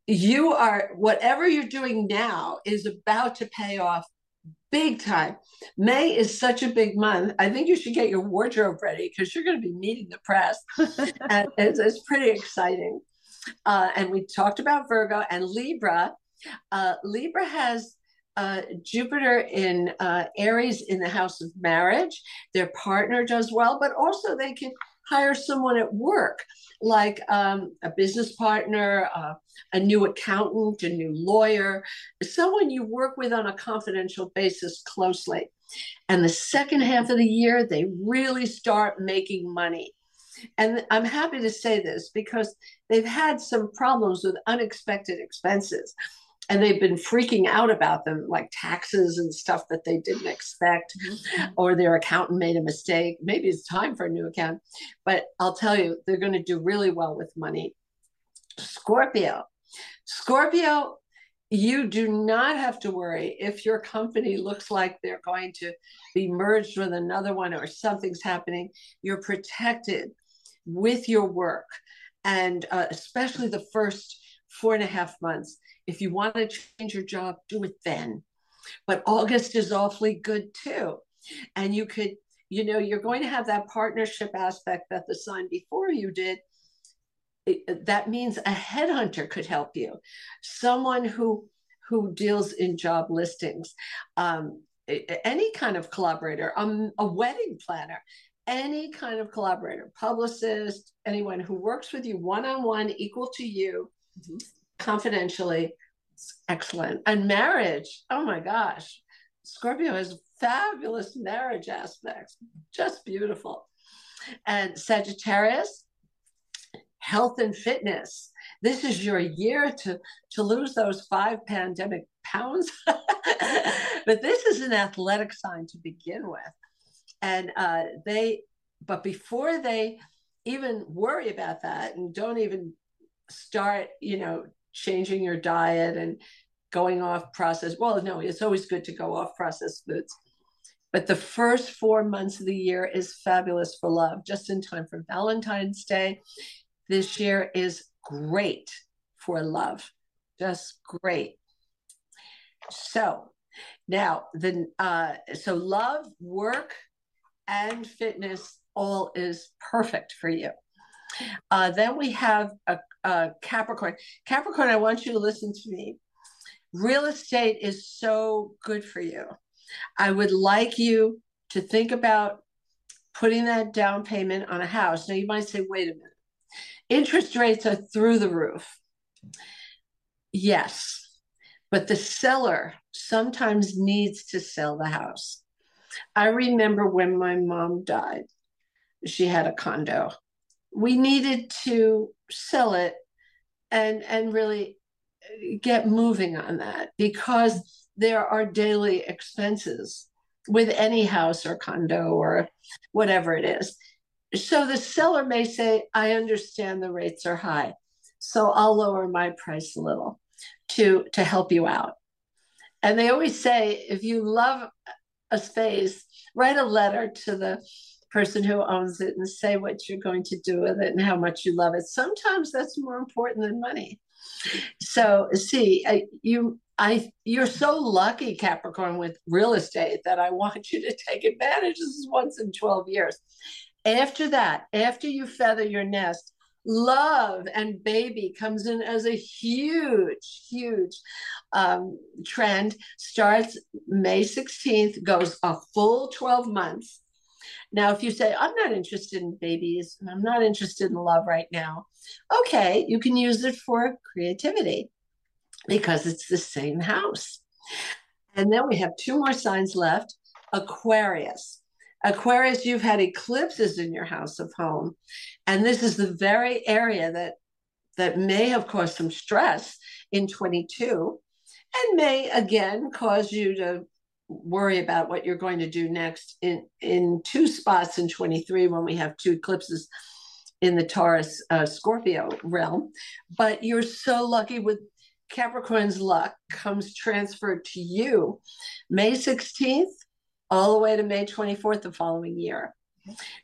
You are, whatever you're doing now is about to pay off big time. May is such a big month. I think you should get your wardrobe ready because you're going to be meeting the press. and it's, it's, pretty exciting. Uh, and we talked about Virgo and Libra. Uh, Libra has uh, Jupiter in uh, Aries in the house of marriage. Their partner does well, but also they can hire someone at work, like um, a business partner, uh, a new accountant, a new lawyer, someone you work with on a confidential basis closely. And the second half of the year, they really start making money. And I'm happy to say this because they've had some problems with unexpected expenses and they've been freaking out about them, like taxes and stuff that they didn't expect, mm-hmm. or their accountant made a mistake. Maybe it's time for a new account. But I'll tell you, they're going to do really well with money. Scorpio. Scorpio, you do not have to worry if your company looks like they're going to be merged with another one or something's happening. You're protected with your work, and uh, especially the first four and a half months if you want to change your job, do it then. But August is awfully good too. And you could, you know, you're going to have that partnership aspect that the sign before you did. It, that means a headhunter could help you, someone who who deals in job listings, um, any kind of collaborator, um, a wedding planner, any kind of collaborator, publicist, anyone who works with you one on one, equal to you, mm-hmm confidentially. excellent. And marriage, oh my gosh, Scorpio has fabulous marriage aspects, just beautiful. And Sagittarius, health and fitness. this is your year to to lose those five pandemic pounds but this is an athletic sign to begin with and uh, they but before they even worry about that and don't even start you know changing your diet and going off processed well no it's always good to go off processed foods. But the first four months of the year is fabulous for love just in time for valentine's day. This year is great for love just great. So now the uh so love work and fitness all is perfect for you uh, then we have a, a Capricorn. Capricorn, I want you to listen to me. Real estate is so good for you. I would like you to think about putting that down payment on a house. Now, you might say, wait a minute, interest rates are through the roof. Yes, but the seller sometimes needs to sell the house. I remember when my mom died, she had a condo we needed to sell it and and really uh, get moving on that because there are daily expenses with any house or condo or whatever it is. So the seller may say, I understand the rates are high, so I'll lower my price a little to, to help you out. And they always say, if you love a space, write a letter to the person who owns it and say what you're going to do with it and how much you love it. Sometimes that's more important than money. So, see, I, you, I, you're so lucky, Capricorn, with real estate that I want you to take advantage. This is once in 12 years. After that, after you feather your nest, love and baby comes in as a huge, huge um, trend. Starts May 16th, goes a full 12 months now, if you say, I'm not interested in babies and I'm not interested in love right now, okay, you can use it for creativity because it's the same house. And then we have two more signs left Aquarius. Aquarius, you've had eclipses in your house of home. And this is the very area that that may have caused some stress in 22 and may again cause you to worry about what you're going to do next in in two spots in 23 when we have two eclipses in the Taurus uh, Scorpio realm. But you're so lucky with Capricorn's luck comes transferred to you May 16th all the way to May 24th the following year.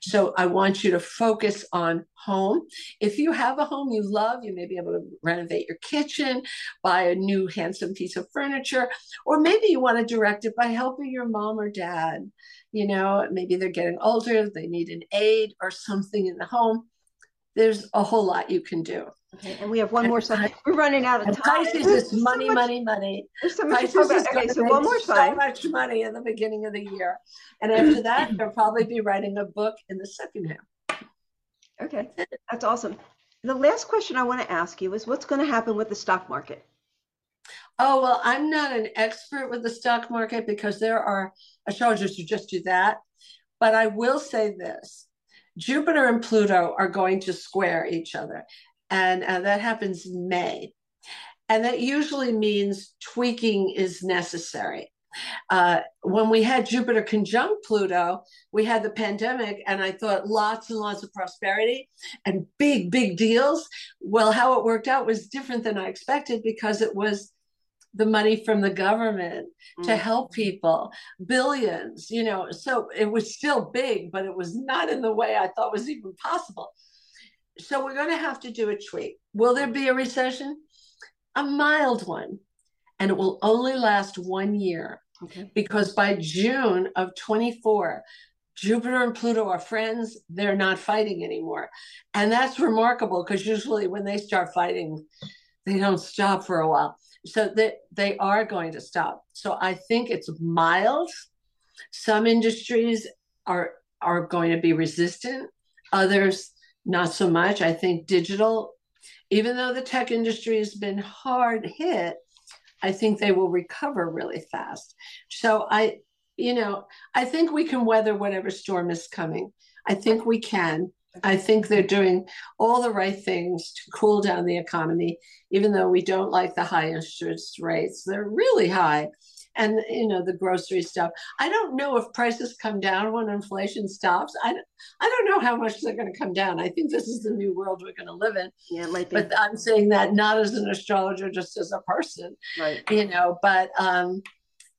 So I want you to focus on home. If you have a home you love, you may be able to renovate your kitchen, buy a new handsome piece of furniture, or maybe you want to direct it by helping your mom or dad. You know, maybe they're getting older, they need an aid or something in the home. There's a whole lot you can do. Okay, and we have one and more slide. We're running out of time. Pisces is money, so much, money, money. There's so much Pisces is okay, so one more sign. So much money in the beginning of the year, and after that, they'll probably be writing a book in the second half. Okay, that's awesome. The last question I want to ask you is, what's going to happen with the stock market? Oh well, I'm not an expert with the stock market because there are astrologers who just do that. But I will say this Jupiter and Pluto are going to square each other and uh, that happens in May. And that usually means tweaking is necessary. Uh, when we had Jupiter conjunct Pluto, we had the pandemic, and I thought lots and lots of prosperity and big, big deals. Well, how it worked out was different than I expected because it was the money from the government mm. to help people, billions, you know. So it was still big, but it was not in the way I thought was even possible so we're going to have to do a tweak. Will there be a recession? A mild one. And it will only last one year okay. because by June of 24, Jupiter and Pluto are friends. They're not fighting anymore. And that's remarkable because usually when they start fighting, they don't stop for a while. So they, they are going to stop. So I think it's mild. Some industries are are going to be resistant. Others not so much. I think digital, even though the tech industry has been hard hit, I think they will recover really fast. So I, you know, I think we can weather whatever storm is coming. I think we can. I think they're doing all the right things to cool down the economy, even though we don't like the high interest rates. They're really high. And you know the grocery stuff. I don't know if prices come down when inflation stops. I, I don't know how much they're going to come down. I think this is the new world we're going to live in. Yeah, it might be. But I'm saying that not as an astrologer, just as a person. Right. You know, but um,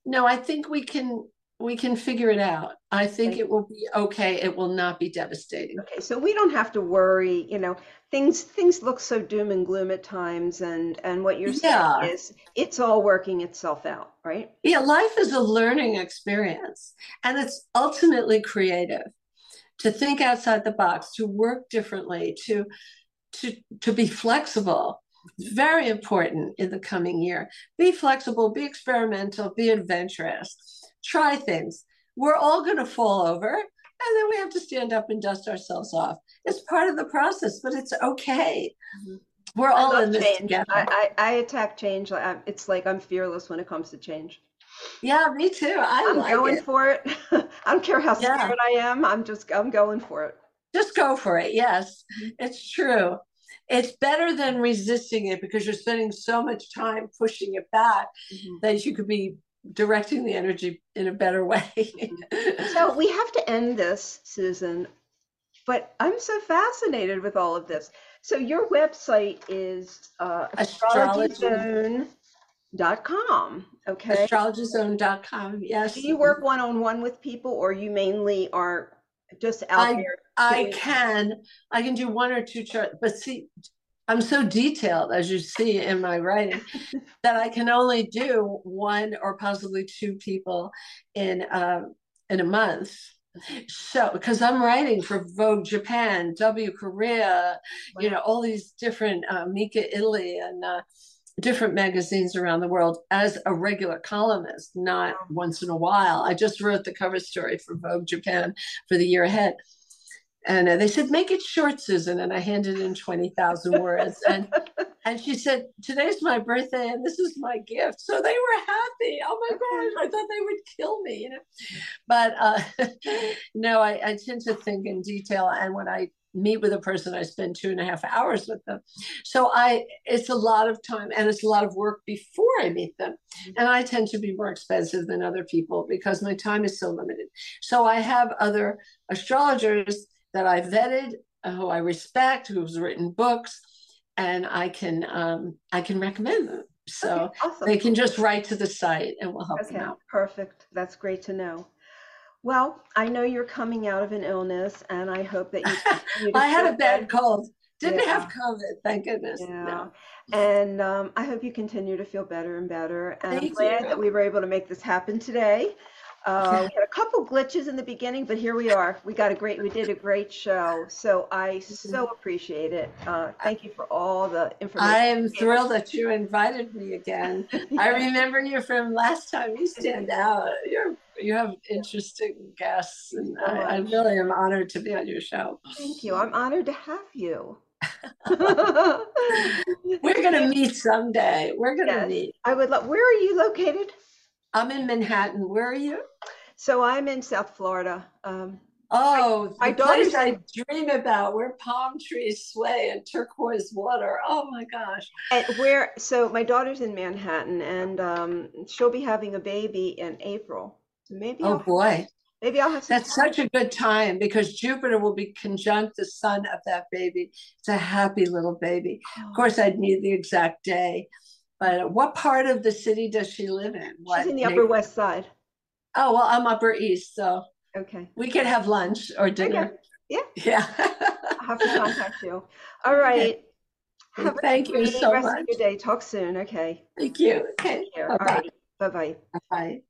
no, I think we can we can figure it out. I think it will be okay. It will not be devastating. Okay, so we don't have to worry, you know, things things look so doom and gloom at times and and what you're Yeah. saying is it's all working itself out, right? Yeah, life is a learning experience and it's ultimately creative to think outside the box, to work differently, to to to be flexible. It's very important in the coming year. Be flexible, be experimental, be adventurous. Try things. We're all going to fall over and then we have to stand up and dust ourselves off. It's part of the process, but it's okay. Mhm. We're all in this change. together. I, I, I attack change. It's like I'm fearless when it comes to change. yeah, me too. I I'm like going it. for it. I don't care how Yeah. scared I am. I'm just I'm going for it. just go for it. Yes, Mhm. it's true. It's better than resisting it because you're spending so much time pushing it back Mhm. that you could be directing the energy in a better way. So we have to end this, Susan, but I'm so fascinated with all of this. So your website is uh, Astrology. astrologyzone.com, okay? astrologyzone.com. Yes. Do you work one-on-one with people or you mainly are just out I- there? I can. I can do one or two charts, but see, I'm so detailed, as you see in my writing, that I can only do one or possibly two people in um, in a month. So, because I'm writing for Vogue Japan, W Korea, you know, all these different uh, Amica Italy and uh, different magazines around the world as a regular columnist, not Wow. once in a while. I just wrote the cover story for Vogue Japan for the year ahead. And uh, they said, make it short, Susan. And I handed in 20,000 words. And, and she said, today's my birthday and this is my gift. So they were happy. Oh my gosh, I thought they would kill me, you know. But uh, no, I, I tend to think in detail. And when I meet with a person, I spend two and a half hours with them. So I, it's a lot of time and it's a lot of work before I meet them. And I tend to be more expensive than other people because my time is so limited. So I have other astrologers that I vetted, who I respect, who's written books, and I can um, I can recommend them. So Okay, awesome. they can just write to the site and we'll help Okay, them out. perfect. That's great to know. Well, I know you're coming out of an illness, and I hope that you. I had a bad better. cold. Didn't Yeah. have COVID, thank goodness. Yeah. No. And um, I hope you continue to feel better and better. And I'm glad you. that we were able to make this happen today. Uh, we had a couple glitches in the beginning, but here we are. We got a great, we did a great show. So I so appreciate it. Uh, thank you for all the information. I am you gave us. thrilled that you invited me again. I remember you from last time. You stand out. You're you have interesting guests, and I, I really am honored to be on your show. Thank you. I'm honored to have you. We're gonna meet someday. We're gonna Yes. meet. I would love. Where are you located? I'm in Manhattan. Where are you? So I'm in South Florida. Um, Oh, my place daughter's I dream about, where palm trees sway and turquoise water. Oh my gosh! and where? So my daughter's in Manhattan, and um, she'll be having a baby in April. So maybe Oh I'll boy, maybe I'll have some that's such a good time because Jupiter will be conjunct the sun of that baby. It's a happy little baby. Of course, I'd need the exact day. But what part of the city does she live in? What She's in the Upper? West Side. Oh well, I'm Upper East, so Okay, we could have lunch or dinner. Yeah. Yeah. I'll have to contact you. All right. Have a Thank you so rest much. of your day. Talk soon. Okay. Thank you. Okay. Take care. All Bye-bye. righty. Bye bye. Bye.